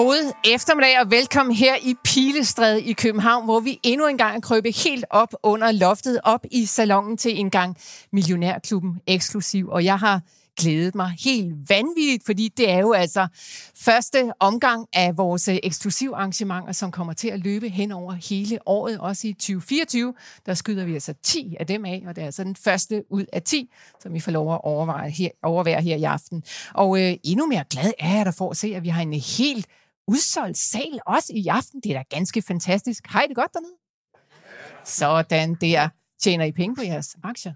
God eftermiddag og velkommen her i Pilestræde i København, hvor vi endnu en gang er krøbet helt op under loftet, op i salongen til en gang Millionærklubben eksklusiv. Og jeg har glædet mig helt vanvittigt, fordi det er jo altså første omgang af vores eksklusiv arrangementer, som kommer til at løbe hen over hele året, også i 2024. Der skyder vi altså 10 af dem af, og det er altså den første ud af 10, som vi får lov at overveje her, overvære her i aften. Og øh, endnu mere glad er jeg der for at se, at vi har en helt udsolgt sal også i aften. Det er da ganske fantastisk. Hej det godt dernede? Sådan der. Tjener I penge på jeres aktier?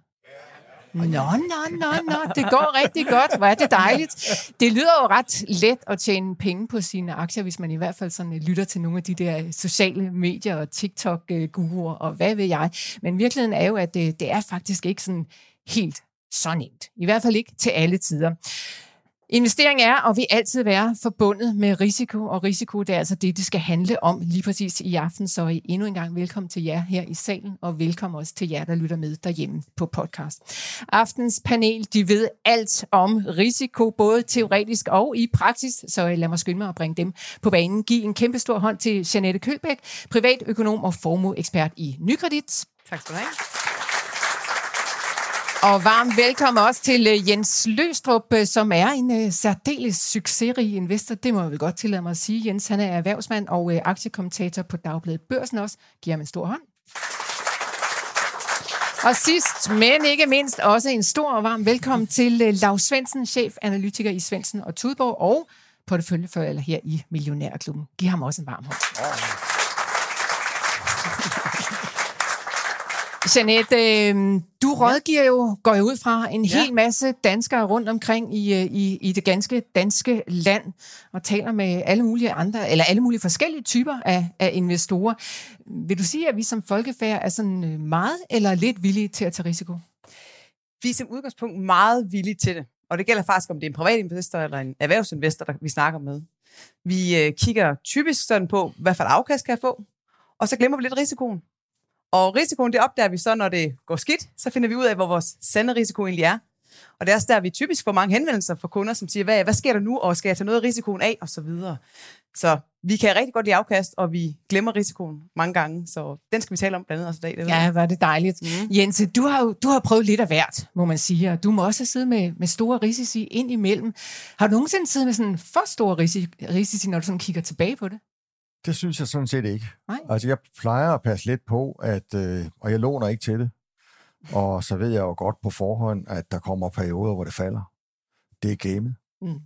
Nå, nå, nå, nå, det går rigtig godt. Hvor er det dejligt. Det lyder jo ret let at tjene penge på sine aktier, hvis man i hvert fald sådan øh, lytter til nogle af de der øh, sociale medier og TikTok-guruer øh, og hvad ved jeg. Men virkeligheden er jo, at det, det er faktisk ikke sådan helt så nemt. I hvert fald ikke til alle tider. Investering er og vil altid være forbundet med risiko, og risiko det er altså det, det skal handle om lige præcis i aften. Så I endnu en gang velkommen til jer her i salen, og velkommen også til jer, der lytter med derhjemme på podcast. Aftens panel, de ved alt om risiko, både teoretisk og i praksis, så øh, lad mig skynde mig at bringe dem på banen. Giv en kæmpe stor hånd til Janette Kølbæk, privatøkonom og formueekspert i Nykredit. Tak skal du have. Og varmt velkommen også til øh, Jens Løstrup, øh, som er en øh, særdeles succesrig investor. Det må jeg vel godt tillade mig at sige. Jens han er erhvervsmand og aktiekommentator på Dagbladet Børsen også. Giver ham en stor hånd. Og sidst, men ikke mindst, også en stor og varm velkommen til Lav Lars Svendsen, chefanalytiker i Svendsen og Tudborg, og porteføljefører her i Millionærklubben. Giv ham også en varm hånd. Jeanette, øh, du rådgiver jo, går jeg ud fra, en ja. hel masse danskere rundt omkring i, øh, i, i det ganske danske land, og taler med alle mulige andre, eller alle mulige forskellige typer af, af investorer. Vil du sige, at vi som folkefærd er sådan øh, meget eller lidt villige til at tage risiko? Vi er som udgangspunkt meget villige til det. Og det gælder faktisk, om det er en privat investor eller en erhvervsinvestor, der vi snakker med. Vi øh, kigger typisk sådan på, hvad for afkast kan jeg få, og så glemmer vi lidt risikoen. Og risikoen, det opdager vi så, når det går skidt. Så finder vi ud af, hvor vores sande risiko egentlig er. Og det er også der, vi typisk får mange henvendelser fra kunder, som siger, hvad, hvad sker der nu, og skal jeg tage noget af risikoen af, og så videre. Så vi kan rigtig godt lide afkast, og vi glemmer risikoen mange gange, så den skal vi tale om blandt andet også i dag. Det ja, var det dejligt. Mm. Jens, du har jo du har prøvet lidt af hvert, må man sige, og du må også sidde med, med store risici ind imellem. Har du nogensinde siddet med sådan for store risici, risici, når du sådan kigger tilbage på det? Det synes jeg sådan set ikke. Nej. Altså, jeg plejer at passe lidt på, at, øh, og jeg låner ikke til det. Og så ved jeg jo godt på forhånd, at der kommer perioder, hvor det falder. Det er gamet. Mm.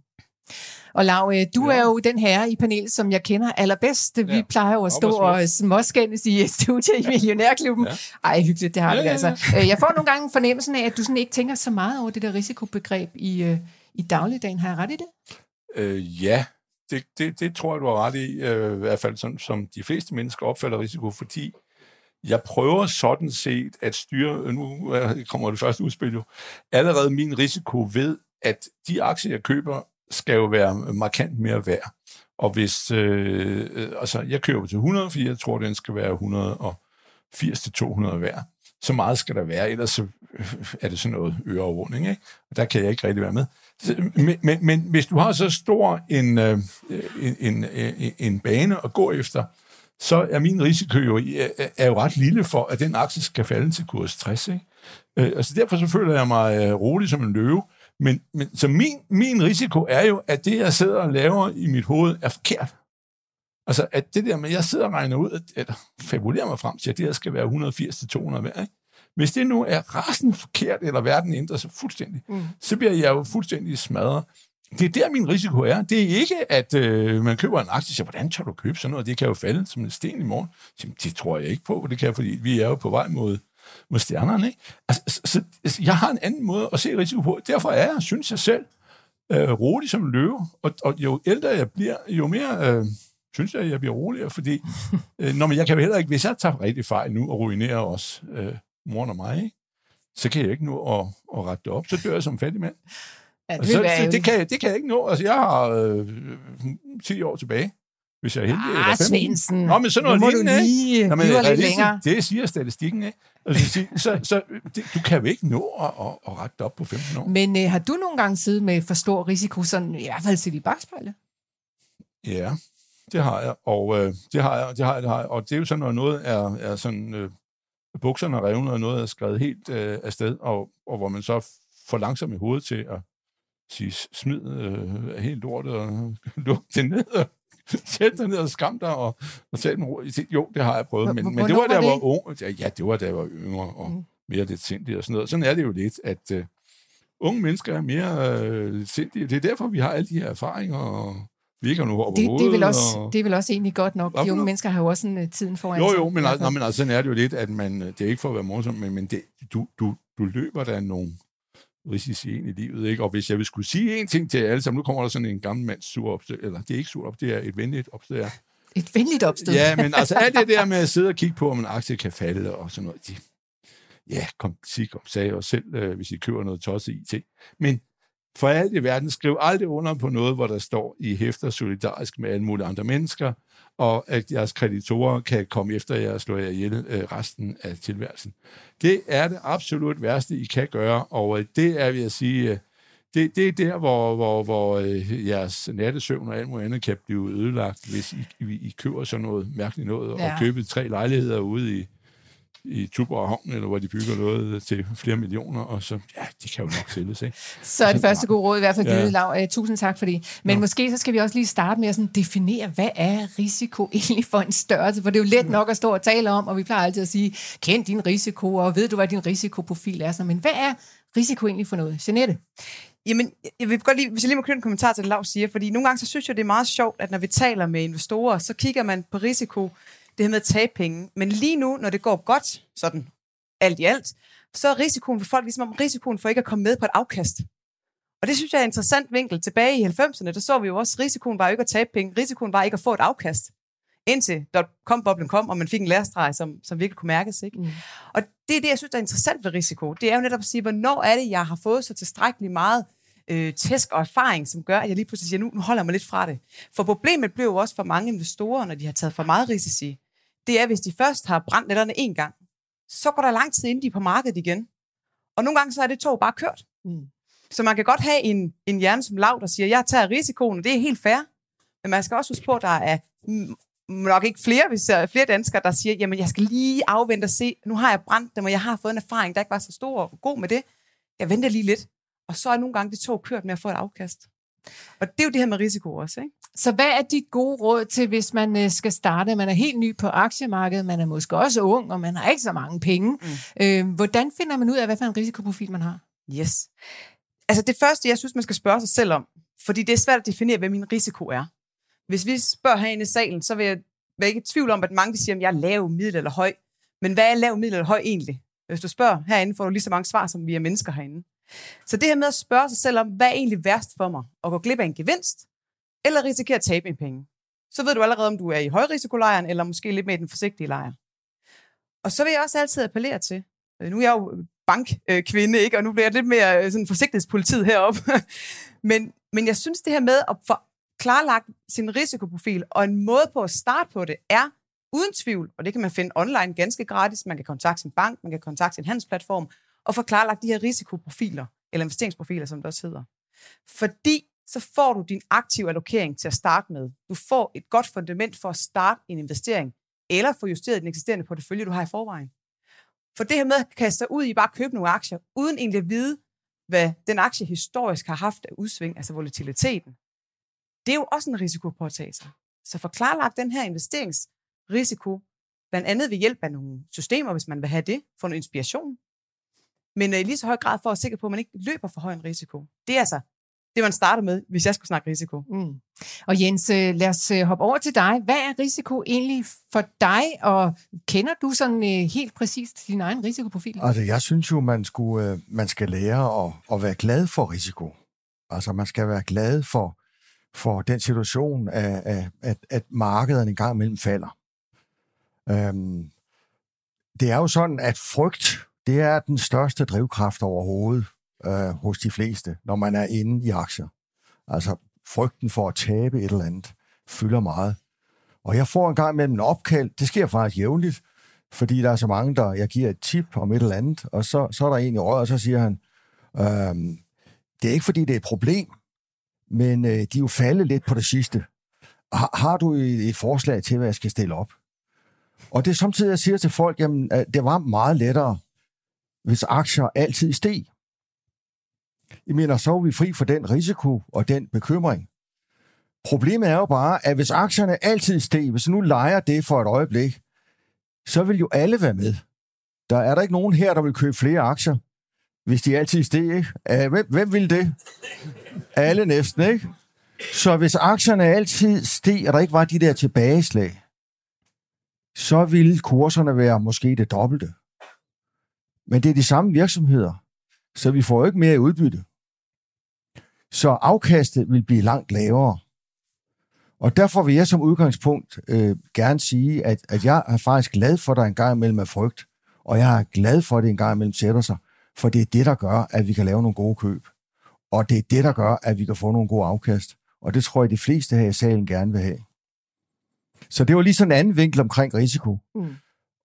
Og Lav, øh, du ja. er jo den her i panelet, som jeg kender allerbedst. Vi ja. plejer jo at stå og småskændes i studiet i Millionærklubben. Ja. Ej, hyggeligt, det har ja, vi altså. Ja. Øh, jeg får nogle gange fornemmelsen af, at du sådan ikke tænker så meget over det der risikobegreb i, øh, i dagligdagen. Har jeg ret i det? Øh, ja, det, det, det tror jeg, du har ret i, øh, i hvert fald sådan, som de fleste mennesker opfatter risiko, fordi jeg prøver sådan set at styre, øh, nu øh, kommer det første udspil jo, allerede min risiko ved, at de aktier, jeg køber, skal jo være markant mere værd. Og hvis, øh, øh altså jeg køber til 100, fordi jeg tror, den skal være 180 til 200 værd. Så meget skal der være, ellers så er det sådan noget øreovervågning, ikke? Og der kan jeg ikke rigtig være med. Men, men, men hvis du har så stor en, øh, en, en, øh, en bane at gå efter, så er min risiko jo, øh, er jo ret lille for, at den aktie skal falde til kurs 60. Ikke? Øh, altså derfor så føler jeg mig øh, rolig som en løve. Men, men så min, min risiko er jo, at det, jeg sidder og laver i mit hoved, er forkert. Altså, at det der med, at jeg sidder og regner ud, at, at fabulerer mig frem til, at det her skal være 180-200 værd, ikke? Hvis det nu er rasen forkert, eller verden ændrer sig fuldstændig, mm. så bliver jeg jo fuldstændig smadret. Det er der, min risiko er. Det er ikke, at øh, man køber en aktie, så hvordan tør du købe sådan noget? Det kan jo falde som en sten i morgen. Så, det tror jeg ikke på, det kan fordi vi er jo på vej mod, mod stjernerne. Ikke? Altså, så, så, altså, jeg har en anden måde at se risiko på. Derfor er jeg, synes jeg selv, øh, rolig som løve. Og, og jo ældre jeg bliver, jo mere... Øh, synes jeg, jeg bliver roligere, fordi øh, når man, jeg kan jo heller ikke, hvis jeg tager rigtig fejl nu og ruinerer os, øh, moren og mig, ikke? så kan jeg ikke nå at, at rette det op. Så dør jeg som fattig mand. Ja, det, så, så det, kan, det kan jeg ikke nå. Altså, jeg har øh, 10 år tilbage, hvis jeg er heldig. eller Ah, 15. Svendsen. Nå, men sådan noget nu må lignende, du ikke? lige Nå, men lidt længere. Det siger statistikken, ikke? Altså, så, så det, du kan jo ikke nå at, at, at rette det op på 15 år. Men øh, har du nogle gange siddet med for stor risiko, sådan i hvert fald til i bagspejlet? Ja, det har jeg, og øh, det har jeg, det har jeg, det har jeg. Og det er jo sådan, når noget er, er sådan, øh, bukserne er revnet, og noget er skrevet helt øh, afsted, og, og hvor man så får langsomt i hovedet til at sige, smid øh, helt lortet, og luk det ned, og sæt dig ned og skam dig, og, og den ro. Jo, det har jeg prøvet, men, men det var, da jeg var ung. Ja, ja, det var, da jeg var yngre, og Mm. mere lidt sindig og sådan noget. Sådan er det jo lidt, at øh, unge mennesker er mere øh, sindige. Det er derfor, vi har alle de her erfaringer, og vi ikke har noget over Det, det, er vel også, og... det er vel også egentlig godt nok. De unge mennesker har jo også sådan, uh, tiden foran Jo, sig. jo, men, I hvert altså, nå, men altså, sådan er det jo lidt, at man, det er ikke for at være morsom, men, men det, du, du, du løber der nogle risici ind i livet, ikke? Og hvis jeg vil skulle sige en ting til jer alle sammen, nu kommer der sådan en gammel mands sur opstød, eller det er ikke sur op, det er et venligt opstød. Et venligt opstød. ja, men altså alt det der med at sidde og kigge på, om en aktie kan falde og sådan noget, de, ja, kom, sig, kom, sagde os selv, øh, hvis I køber noget tosset IT. Men for alt i verden, skriv aldrig under på noget, hvor der står, I hæfter solidarisk med alle mulige andre mennesker, og at jeres kreditorer kan komme efter jer og slå jer ihjel øh, resten af tilværelsen. Det er det absolut værste, I kan gøre, og øh, det er, vil jeg sige, øh, det, det er der, hvor, hvor, hvor øh, jeres nattesøvn og alt muligt andet kan blive ødelagt, hvis I, I, I køber sådan noget mærkeligt noget, ja. Og køber tre lejligheder ude i, i Tuborg Havn, eller hvor de bygger noget til flere millioner, og så, ja, det kan jo nok sælges, ikke? Så er det første gode råd i hvert fald Ja. givet, Lav. Uh, tusind tak for det. Men Nå. måske så skal vi også lige starte med at sådan definere, hvad er risiko egentlig for en størrelse? For det er jo let nok at stå og tale om, og vi plejer altid at sige, kend din risiko, og ved du, hvad din risikoprofil er? Så, men hvad er risiko egentlig for noget? Jeanette? Jamen, jeg vil godt lige, hvis jeg lige må knytte en kommentar til det, Lav siger, fordi nogle gange så synes jeg, det er meget sjovt, at når vi taler med investorer, så kigger man på risiko, det her med at tabe penge. Men lige nu, når det går godt, sådan alt i alt, så er risikoen for folk ligesom om risikoen for ikke at komme med på et afkast. Og det synes jeg er en interessant vinkel. Tilbage i 90'erne, der så vi jo også, at risikoen var ikke at tabe penge, risikoen var ikke at få et afkast. Indtil dot-com-boblen kom, og man fik en lærestreg, som, som virkelig kunne mærkes. Ikke? Mm. Og det er det, jeg synes, der er interessant ved risiko. Det er jo netop at sige, hvornår er det, jeg har fået så tilstrækkeligt meget øh, tæsk og erfaring, som gør, at jeg lige pludselig siger, nu, nu holder jeg mig lidt fra det. For problemet blev jo også for mange investorer, når de har taget for meget risici. Det er, hvis de først har brændt netterne en gang, så går der lang tid, inden de er på markedet igen. Og nogle gange så er det tog bare kørt. Mm. Så man kan godt have en, en hjerne som lav, der siger, jeg tager risikoen, og det er helt fair. Men man skal også huske på, at der er nok ikke flere, hvis der er flere danskere, der siger, jamen jeg skal lige afvente og se, nu har jeg brændt dem, og jeg har fået en erfaring, der ikke var så stor og god med det. Jeg venter lige lidt. Og så er nogle gange det tog kørt med at få et afkast. Og det er jo det her med risiko også, ikke? Så hvad er dit gode råd til, hvis man øh, skal starte? Man er helt ny på aktiemarkedet, man er måske også ung, og man har ikke så mange penge. Mm. Øh, hvordan finder man ud af, hvad for en risikoprofil man har? Yes. Altså det første, jeg synes, man skal spørge sig selv om, fordi det er svært at definere, hvad min risiko er. Hvis vi spørger herinde i salen, så vil jeg være ikke i tvivl om, at mange vil sige, at jeg er lav, middel eller høj. Men hvad er lav, middel eller høj egentlig? Hvis du spørger herinde, får du lige så mange svar, som vi er mennesker herinde. Så det her med at spørge sig selv om, hvad er egentlig værst for mig? At gå glip af en gevinst, eller risikere at tabe en penge? Så ved du allerede, om du er i højrisikolejren, eller måske lidt mere i den forsigtige lejr. Og så vil jeg også altid appellere til, øh, nu er jeg jo øh, bankkvinde, ikke? og nu bliver jeg lidt mere øh, sådan forsigtighedspolitiet heroppe. men, men jeg synes, det her med at få klarlagt sin risikoprofil, og en måde på at starte på det, er uden tvivl, og det kan man finde online ganske gratis, man kan kontakte sin bank, man kan kontakte sin handelsplatform, og få klarlagt de her risikoprofiler, eller investeringsprofiler, som det også hedder. Fordi så får du din aktive allokering til at starte med. Du får et godt fundament for at starte en investering, eller få justeret den eksisterende portefølje, du har i forvejen. For det her med at kaste sig ud i bare at købe nogle aktier, uden egentlig at vide, hvad den aktie historisk har haft af udsving, altså volatiliteten, det er jo også en risiko på at tage sig. Så forklarlagt den her investeringsrisiko, blandt andet ved hjælp af nogle systemer, hvis man vil have det, få noget inspiration, men i lige så høj grad for at være sikker på, at man ikke løber for høj en risiko. Det er altså det, man starter med, hvis jeg skulle snakke risiko. Mm. Og Jens, øh, lad os øh, hoppe over til dig. Hvad er risiko egentlig for dig, og kender du sådan øh, helt præcist din egen risikoprofil? Altså, jeg synes jo, man, skulle, man skal lære at, at være glad for risiko. Altså, man skal være glad for, for den situation, at, at, at, at markederne engang imellem falder. Øhm, det er jo sådan, at frygt, det er den største drivkraft overhovedet øh, hos de fleste, når man er inde i aktier. Altså frygten for at tabe et eller andet fylder meget. Og jeg får en gang med en opkald, det sker faktisk jævnligt, fordi der er så mange, der jeg giver et tip om et eller andet, og så, så er der en i røret, og så siger han, øhm, det er ikke fordi, det er et problem, men øh, de er jo faldet lidt på det sidste. Har, har du et, et forslag til, hvad jeg skal stille op? Og det er samtidig, jeg siger til folk, jamen, at det var meget lettere, hvis aktier altid steg. Jeg mener, så er vi fri for den risiko og den bekymring. Problemet er jo bare, at hvis aktierne altid steg, hvis nu leger det for et øjeblik, så vil jo alle være med. Der er der ikke nogen her, der vil købe flere aktier, hvis de altid steg, ikke? Hvem, hvem vil det? Alle næsten, ikke? Så hvis aktierne altid steg, og der ikke var de der tilbageslag, så ville kurserne være måske det dobbelte. Men det er de samme virksomheder, så vi får jo ikke mere i udbytte. Så afkastet vil blive langt lavere. Og derfor vil jeg som udgangspunkt øh, gerne sige, at, at jeg er faktisk glad for, at der en gang imellem er frygt, og jeg er glad for, at det en gang imellem sætter sig, for det er det, der gør, at vi kan lave nogle gode køb. Og det er det, der gør, at vi kan få nogle gode afkast. Og det tror jeg, de fleste her i salen gerne vil have. Så det var lige sådan en anden vinkel omkring risiko, mm.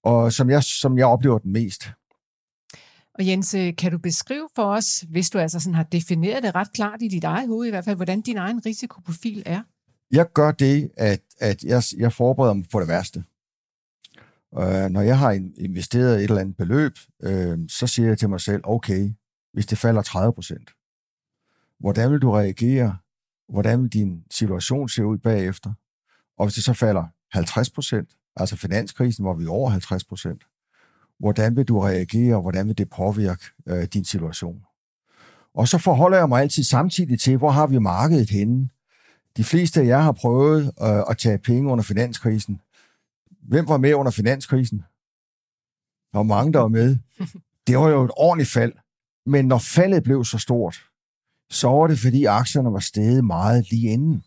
og som jeg, som jeg oplever den mest. Og Jens, øh, kan du beskrive for os, hvis du altså sådan har defineret det ret klart i dit eget hoved i hvert fald, hvordan din egen risikoprofil er? Jeg gør det, at, at jeg, jeg forbereder mig på det værste. Øh, når jeg har investeret et eller andet beløb, øh, så siger jeg til mig selv, okay, hvis det falder 30 procent, hvordan vil du reagere? Hvordan vil din situation se ud bagefter? Og hvis det så falder 50 procent, altså finanskrisen, hvor vi er over 50 procent, hvordan vil du reagere, og hvordan vil det påvirke øh, din situation? Og så forholder jeg mig altid samtidig til, hvor har vi markedet henne? De fleste af jer har prøvet øh, at tage penge under finanskrisen. Hvem var med under finanskrisen? Der var mange, der var med. Det var jo et ordentligt fald. Men når faldet blev så stort, så var det, fordi aktierne var steget meget lige inden.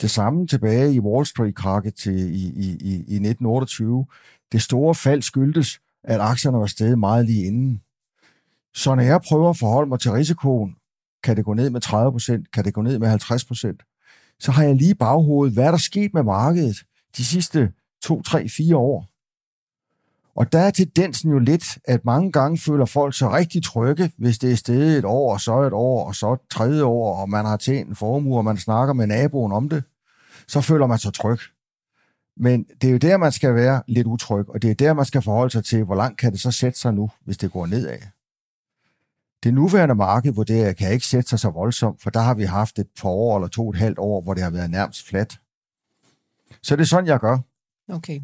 Det samme tilbage i Wall Street-krakket i, i, i, i 1928. Det store fald skyldtes, at aktierne var steget meget lige inden. Så når jeg prøver at forholde mig til risikoen, kan det gå ned med 30%, kan det gå ned med 50%, så har jeg lige baghovedet, hvad der sket med markedet de sidste to, tre, fire år. Og der er tendensen jo lidt, at mange gange føler folk sig rigtig trygge, hvis det er stedet et år, og så et år, og så et tredje år, og man har tjent en formue, og man snakker med naboen om det, så føler man sig tryg. Men det er jo der, man skal være lidt utryg, og det er der, man skal forholde sig til, hvor langt kan det så sætte sig nu, hvis det går nedad. Det nuværende marked hvor det kan ikke sætte sig så voldsomt, for der har vi haft et par år eller to og et halvt år, hvor det har været nærmest fladt. Så det er sådan, jeg gør. Okay.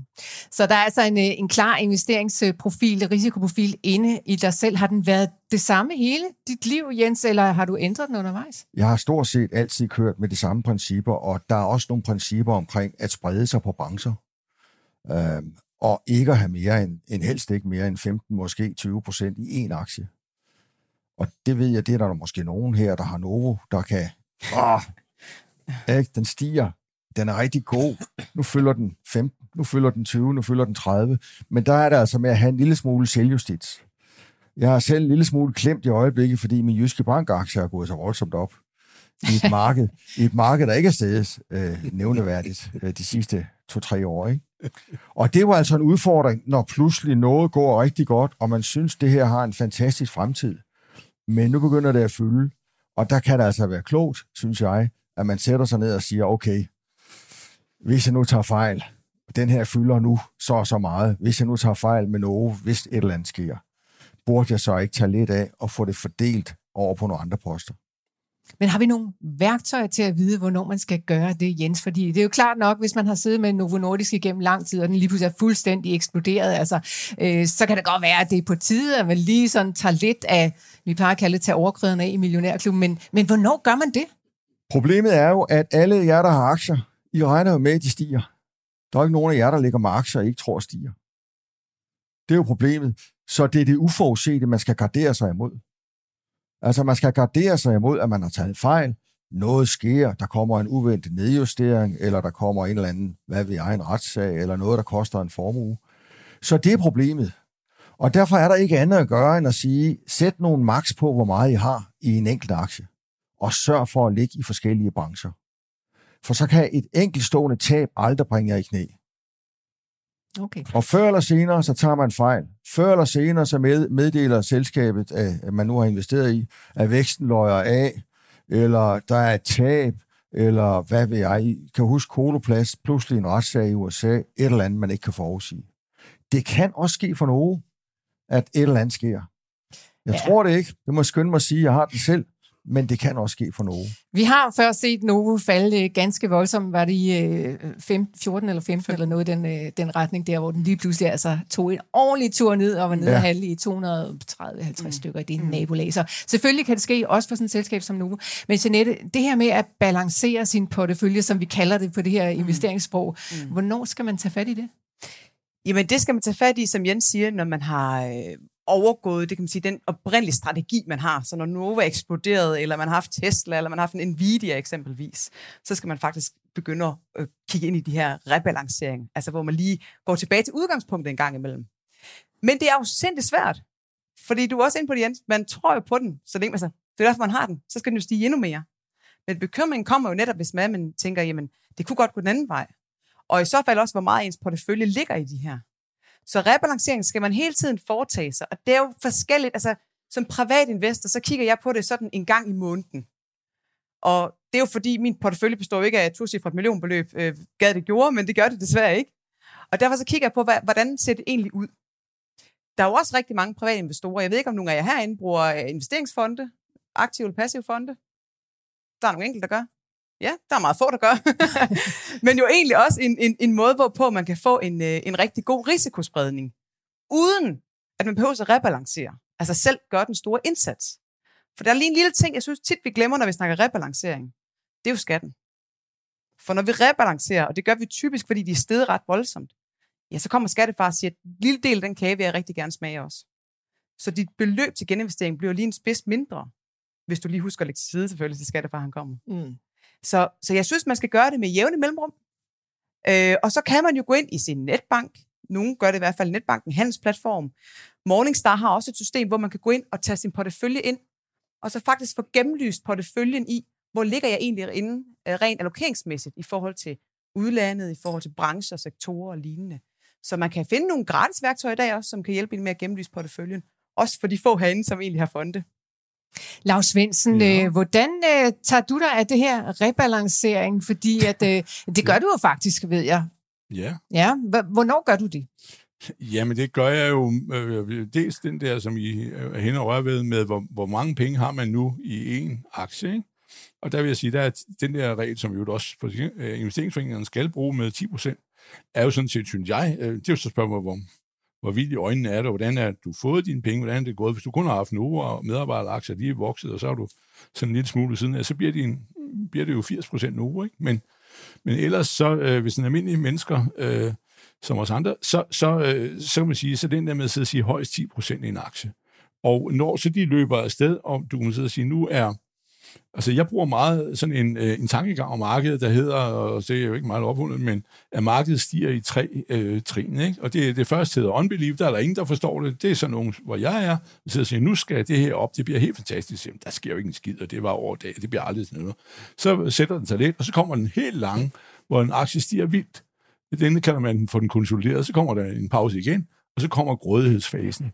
Så der er altså en, øh, en klar investeringsprofil, øh, risikoprofil inde i dig selv. Har den været det samme hele dit liv, Jens, eller har du ændret den undervejs? Jeg har stort set altid kørt med de samme principper, og der er også nogle principper omkring at sprede sig på brancher. Øhm, og ikke at have mere end, end helst ikke mere end 15, måske 20 procent i en aktie. Og det ved jeg, det er der måske nogen her, der har Novo, der kan... Åh, ikke? Den stiger. Den er rigtig god. Nu fylder den 15, nu fylder den 20, nu fylder den 30. Men der er det altså med at have en lille smule selvjustits. Jeg har selv en lille smule klemt i øjeblikket, fordi min jyske bankaktie er gået så voldsomt op i et marked, i et marked der ikke er stedet øh, nævneværdigt øh, de sidste to-tre år. Ikke? Og det var altså en udfordring, når pludselig noget går rigtig godt, og man synes, det her har en fantastisk fremtid. Men nu begynder det at fylde, og der kan det altså være klogt, synes jeg, at man sætter sig ned og siger, okay, hvis jeg nu tager fejl, den her fylder nu så og så meget, hvis jeg nu tager fejl med noget, hvis et eller andet sker, burde jeg så ikke tage lidt af og få det fordelt over på nogle andre poster. Men har vi nogle værktøjer til at vide, hvornår man skal gøre det, Jens? Fordi det er jo klart nok, hvis man har siddet med Novo Nordisk igennem lang tid, og den lige pludselig er fuldstændig eksploderet, altså, øh, så kan det godt være, at det er på tide, at man lige sådan tager lidt af, vi plejer at kalde det, tage overkrydderne af i Millionærklubben. Men, men hvornår gør man det? Problemet er jo, at alle jer, der har aktier, I regner jo med, at de stiger. Der er ikke nogen af jer, der ligger med aktier og ikke tror stiger. Det er jo problemet. Så det er det uforudsete, man skal gardere sig imod. Altså, man skal gardere sig imod, at man har taget fejl. noget sker, der kommer en uventet nedjustering, eller der kommer en eller anden, hvad ved jeg, en retssag, eller noget, der koster en formue. Så det er problemet. Og derfor er der ikke andet at gøre, end at sige, sæt nogle maks på, hvor meget I har i en enkelt aktie, og sørg for at ligge i forskellige brancher. For så kan et enkeltstående tab aldrig bringe jer i knæ. Okay. Og før eller senere, så tager man fejl. Før eller senere, så med, meddeler selskabet, at man nu har investeret i, at væksten løjer af, eller der er et tab, eller hvad ved jeg, I kan huske Koloplast, pludselig en retssag i USA, et eller andet, man ikke kan forudsige. Det kan også ske for nogen, at et eller andet sker. Jeg ja. tror det ikke. Det må jeg skynde mig at sige. Jeg har det selv men det kan også ske for nogen. Vi har før set Novo falde ganske voldsomt. Var det i 15, 14 eller 15 eller noget i den, øh, den retning der, hvor den lige pludselig altså tog en ordentlig tur ned og var nede ja. og i 230-50 mm. stykker i dine mm. nabolag. Så selvfølgelig kan det ske også for sådan et selskab som Novo. Men Jeanette, det her med at balancere sin portefølje, som vi kalder det på det her mm. investeringssprog, mm. hvornår skal man tage fat i det? Jamen, det skal man tage fat i, som Jens siger, når man har øh, overgået, det kan man sige, den oprindelige strategi, man har. Så når Nova er eksploderet, eller man har haft Tesla, eller man har haft en Nvidia eksempelvis, så skal man faktisk begynde at øh, kigge ind i de her rebalancering, altså hvor man lige går tilbage til udgangspunktet en gang imellem. Men det er jo sindssygt svært, fordi du er også inde på det, Jens, man tror jo på den, så det, altså, det er derfor, man har den, så skal den jo stige endnu mere. Men bekymringen kommer jo netop, hvis man, man tænker, jamen, det kunne godt gå den anden vej. Og i så fald også, hvor meget ens portefølje ligger i de her. Så rebalancering skal man hele tiden foretage sig, og det er jo forskelligt. Altså, som privat investor, så kigger jeg på det sådan en gang i måneden. Og det er jo fordi, min portefølje består ikke af et tocifret millionbeløb, øh, gad det gjorde, men det gør det desværre ikke. Og derfor så kigger jeg på, hvad, hvordan ser det egentlig ud. Der er jo også rigtig mange private investorer. Jeg ved ikke, om nogle af jer herinde bruger øh, investeringsfonde, aktive eller passive fonde. Der er nogle enkelte, der gør. Ja, der er meget få, der gør. Men jo egentlig også en, en, en måde, hvorpå man kan få en, øh, en rigtig god risikospredning, uden at man behøver at rebalancere. Altså selv gøre den store indsats. For der er lige en lille ting, jeg synes tit, vi glemmer, når vi snakker rebalancering. Det er jo skatten. For når vi rebalancerer, og det gør vi typisk, fordi de er stedet ret voldsomt, ja, så kommer skattefar og siger, at en lille del af den kage vil jeg rigtig gerne smage også. Så dit beløb til geninvestering bliver lige en spids mindre, hvis du lige husker at lægge til side selvfølgelig, til skattefar han kommer. Mm. Så, så jeg synes, man skal gøre det med jævne mellemrum. Øh, og så kan man jo gå ind i sin netbank. Nogle gør det i hvert fald netbanken, handelsplatform. Morningstar har også et system, hvor man kan gå ind og tage sin portefølje ind, og så faktisk få gennemlyst porteføljen i, hvor ligger jeg egentlig inde øh, rent allokeringsmæssigt i forhold til udlandet, i forhold til brancher, sektorer og lignende. Så man kan finde nogle gratis værktøjer i dag også, som kan hjælpe en med at gennemlyse porteføljen. Også for de få herinde, som egentlig har fonde. Lars Svendsen, ja. øh, hvordan øh, tager du dig af det her rebalancering? Fordi at, øh, det gør du jo faktisk, ved jeg. Ja. Ja, hvornår gør du det? Jamen, det gør jeg jo øh, dels den der, som I er hen og rører ved, med hvor, hvor mange penge har man nu i en aktie, ikke? Og der vil jeg sige, der er den der regel, som jo også øh, investeringsforeningerne skal bruge med 10% er jo sådan set, synes jeg, øh, det er jo så spørgsmålet, hvor, hvor vildt i øjnene er det, hvordan er du fået dine penge, hvordan er det gået. Hvis du kun har haft nu og medarbejderaktier, de er vokset, og så er du sådan en lille smule siden af, så bliver, din, bliver det jo 80% nu, ikke? Men, men ellers så, øh, hvis en almindelig mennesker, øh, som os andre, så, så, øh, så kan man sige, så den der med at sidde og sige højst 10% i en aktie. Og når så de løber afsted, og du kan sidde og sige, nu er Altså, jeg bruger meget sådan en, øh, en tankegang om markedet, der hedder, og det er jo ikke meget opfundet, men at markedet stiger i tre øh, trin. Ikke? Og det, det første hedder unbelief, der er der ingen, der forstår det. Det er sådan nogen, hvor jeg er, og siger, nu skal det her op, det bliver helt fantastisk. Jamen, der sker jo ikke en skid, og det var over dag, det bliver aldrig sådan noget. Så sætter den sig lidt, og så kommer den helt lang, hvor en aktie stiger vildt. Den kalder man for den konsolideret, så kommer der en pause igen, og så kommer grådighedsfasen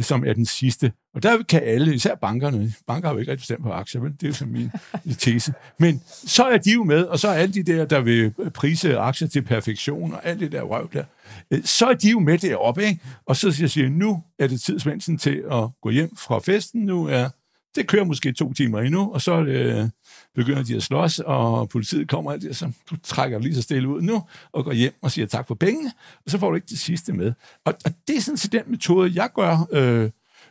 som er den sidste. Og der kan alle, især bankerne, banker har jo ikke rigtig bestemt på aktier, men det er jo som min tese. Men så er de jo med, og så er alle de der, der vil prise aktier til perfektion, og alt det der røv der, øh, så er de jo med deroppe, ikke? Og så siger jeg, nu er det tid, Svendsen, til at gå hjem fra festen. Nu er det kører måske to timer endnu, og så øh, begynder de at slås, og politiet kommer, og så du trækker lige så stille ud nu, og går hjem og siger tak for pengene, og så får du ikke det sidste med. Og, og det er sådan set den metode, jeg gør øh,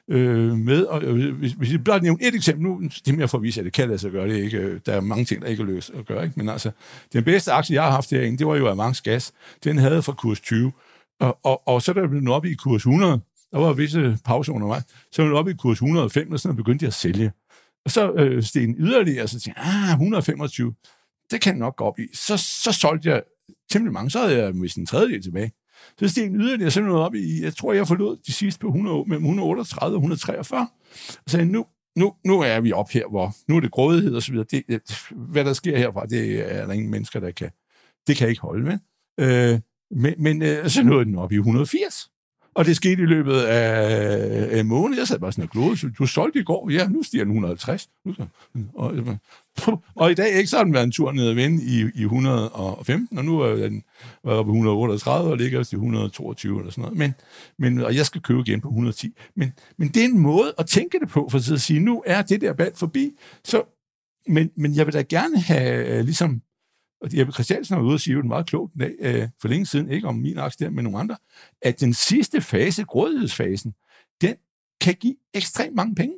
øh, med, og øh, hvis, hvis jeg blot nævner et eksempel nu, det er mere for at vise, at det kan lade sig gøre, det ikke, øh, der er mange ting, der ikke er løst at gøre, ikke? men altså, den bedste aktie, jeg har haft derinde, det var jo Avance Gas, den havde fra kurs 20, og, og, og så er der blevet op i kurs 100, der var visse pauser undervejs. Så var det oppe i kurs 105, og sådan begyndte jeg at sælge. Og så øh, steg den yderligere, og så tænkte jeg, ah, 125, det kan nok gå op i. Så, så solgte jeg temmelig mange, så havde jeg vist en tredjedel tilbage. Så steg den yderligere, så noget op i, jeg tror, jeg forlod de sidste på 100, mellem 138 og 143. Og så nu, nu, nu er vi op her, hvor nu er det grådighed og så videre. Det, det, hvad der sker herfra, det er der ingen mennesker, der kan. Det kan ikke holde, vel? Øh, men men øh, så nåede den op i 180. Og det skete i løbet af en måned. Jeg sad bare sådan og glodede. Du solgte i går. Ja, nu stiger den 150. Og, og i dag ikke så har den været en tur ned og vende i, i 115, og nu er den var oppe 138 og ligger i 122 eller sådan noget. Men, men, og jeg skal købe igen på 110. Men, men det er en måde at tænke det på, for at sige, nu er det der bald forbi. Så, men, men jeg vil da gerne have øh, ligesom og Jeppe Christiansen har ude og sige det meget klogt dag, øh, for længe siden, ikke om min aktie der, men nogle andre, at den sidste fase, grådighedsfasen, den kan give ekstremt mange penge.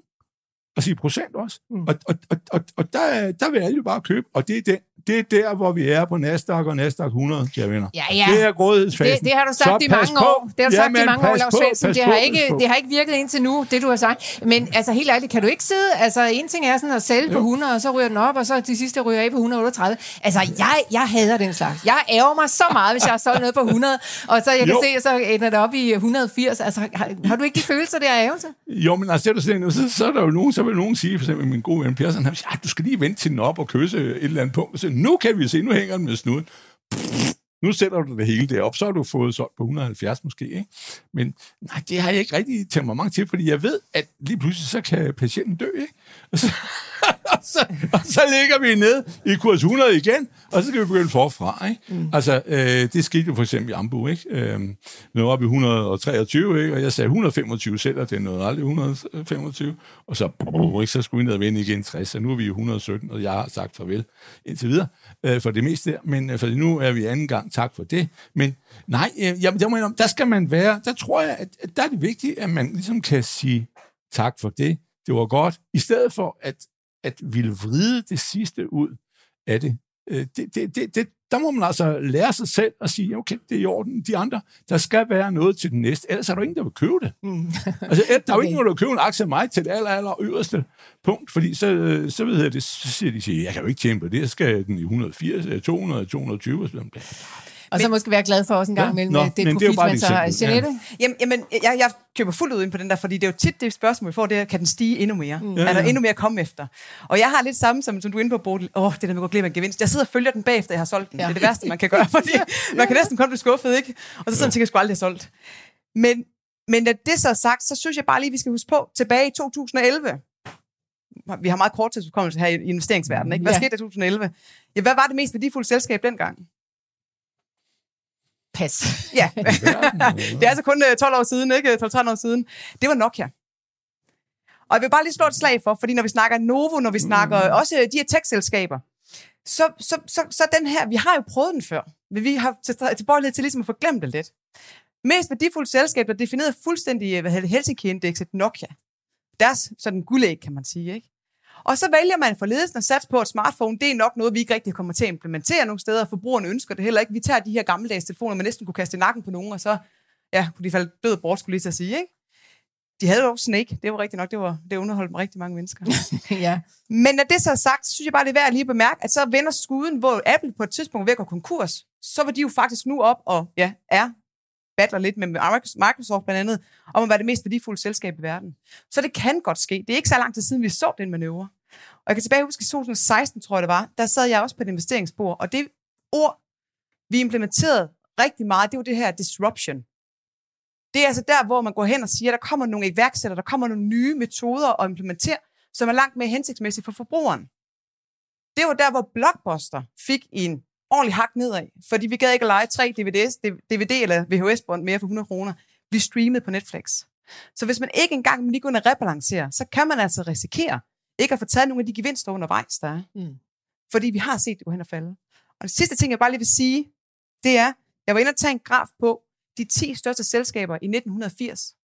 Og sige procent også. Mm. Og, og, og, og, og der, der vil alle jo bare købe, og det er den, det er der, hvor vi er på Nasdaq og Nasdaq 100, kære venner. Ja, ja. Det er grådighedsfasen. Det, det har du sagt i mange på. år. Det har du sagt Jamen, i mange år, Lars Svendsen. Det har, ikke, det har ikke virket indtil nu, det du har sagt. Men altså helt ærligt, kan du ikke sidde... Altså en ting er sådan at sælge på 100, og så ryger den op, og så de sidste ryger af på 138. Altså jeg, jeg hader den slags. Jeg ærger mig så meget, hvis jeg har solgt noget på 100, og så jeg kan Jo. se, så ender det op i 180. Altså har, har du ikke de følelser der af ærgelse? Jo, men altså, du så, så er der jo nogen, så vil nogen sige, for eksempel min gode ven Persson, han vil sige, "Ej, du skal lige vente til den op og kysse et eller andet punkt. Så nu kan vi se, nu hænger den med snuden. Nu sætter du det hele derop, så har du fået solgt på 170 måske, ikke? Men nej, det har jeg ikke rigtig temperament til, fordi jeg ved, at lige pludselig så kan patienten dø, ikke? Og så, og så, og så ligger vi ned i kurs 100 igen, og så skal vi begynde forfra, ikke? Mm. Altså, øh, det skete jo for eksempel i Ambu, ikke? Øh, noget op i 123, ikke? Og jeg sagde 125 selv, og det nåede aldrig 125. Og så, brrr, ikke? så skulle vi ned og vende igen 60, og nu er vi i 117, og jeg har sagt farvel indtil videre øh, for det meste der. Men øh, for nu er vi anden gang, tak for det. Men nej, øh, jeg, jeg mener, der skal man være, der tror jeg, at, at der er det vigtigt, at man ligesom kan sige tak for det, det var godt, i stedet for at, at ville vride det sidste ud af det. Øh, det, det, det, det der må man altså lære sig selv at sige, okay, det er i orden. De andre, der skal være noget til den næste. Ellers er der ingen, der vil købe det. Mm. Altså, der er jo Okay. ikke nogen, der vil købe en aktie af mig til det aller, aller øverste punkt, fordi så, så ved jeg det, så siger de, siger, jeg kan jo ikke tjene på det, så skal den i 180, øh, 200, 220 og sådan noget. Og så måske være glad for også en gang Ja, imellem, nå, at det men er det er jo man så har. eksempel, ja. Jeanette? Jamen, jamen jeg, jeg køber fuldt ud ind på den der, fordi det er jo tit det spørgsmål, vi får, det er, kan den stige endnu mere? Mm. Ja, Er der ja. endnu mere at komme efter? Og jeg har lidt samme, som, som du er inde på, Bodil. Åh, oh, det der med at gå glip af en gevinst. Jeg sidder og følger den bagefter, jeg har solgt den. Ja. Ja. Det er det værste, man kan gøre, fordi man kan næsten kun blive skuffet, ikke? Og så man og tænker, jeg skulle aldrig have solgt. Men, men når det så er sagt, så synes jeg bare lige, vi skal huske på, tilbage i 2011, vi har meget kort tidsudkommelse her i investeringsverdenen, ikke? Hvad Ja. skete der i 2011? Ja, hvad var det mest værdifulde selskab dengang? Pas. Ja, det er altså kun øh, 12 år siden, ikke? 12-13 år siden. Det var Nokia. Og jeg vil bare lige slå et slag for, fordi når vi snakker Novo, når vi snakker Mm. også øh, de her tech-selskaber, så, så, så, så den her, vi har jo prøvet den før, men vi har til- tilbøjelighed til ligesom at få glemt det lidt. Mest værdifulde selskab, der er defineret fuldstændig øh, hvad hedder det, Helsinki-indekset Nokia. Deres sådan guldæg, kan man sige, ikke? Og så vælger man for ledelsen at satse på, at smartphone, det er nok noget, vi ikke rigtig kommer til at implementere nogle steder, og forbrugerne ønsker det heller ikke. Vi tager de her gammeldags telefoner, man næsten kunne kaste i nakken på nogen, og så ja, kunne de falde død bort, skulle lige at sige, ikke? De havde jo Snake, det var rigtigt nok, det, var, det underholdt mig rigtig mange mennesker. ja. Men når det så er sagt, så synes jeg bare, det er værd at lige at bemærke, at så vender skuden, hvor Apple på et tidspunkt er ved at gå konkurs, så var de jo faktisk nu op og ja, er battler lidt med Microsoft blandt andet, om at være det mest værdifulde selskab i verden. Så det kan godt ske. Det er ikke så lang tid siden, vi så den manøvre. Og jeg kan tilbage huske i 2016, tror jeg det var, der sad jeg også på et investeringsbord, og det ord, vi implementerede rigtig meget, det var det her disruption. Det er altså der, hvor man går hen og siger, at der kommer nogle iværksættere, der kommer nogle nye metoder at implementere, som er langt mere hensigtsmæssige for forbrugeren. Det var der, hvor Blockbuster fik en ordentlig hak nedad, fordi vi gad ikke at lege tre DVD's, DVD eller VHS-bånd mere for 100 kroner. Vi streamede på Netflix. Så hvis man ikke engang lige kunne rebalancere, så kan man altså risikere ikke at få taget nogle af de gevinster undervejs, der er. Mm. Fordi vi har set det gå hen og falde. Og det sidste ting, jeg bare lige vil sige, det er, jeg var inde og tage en graf på de 10 største selskaber i 1980,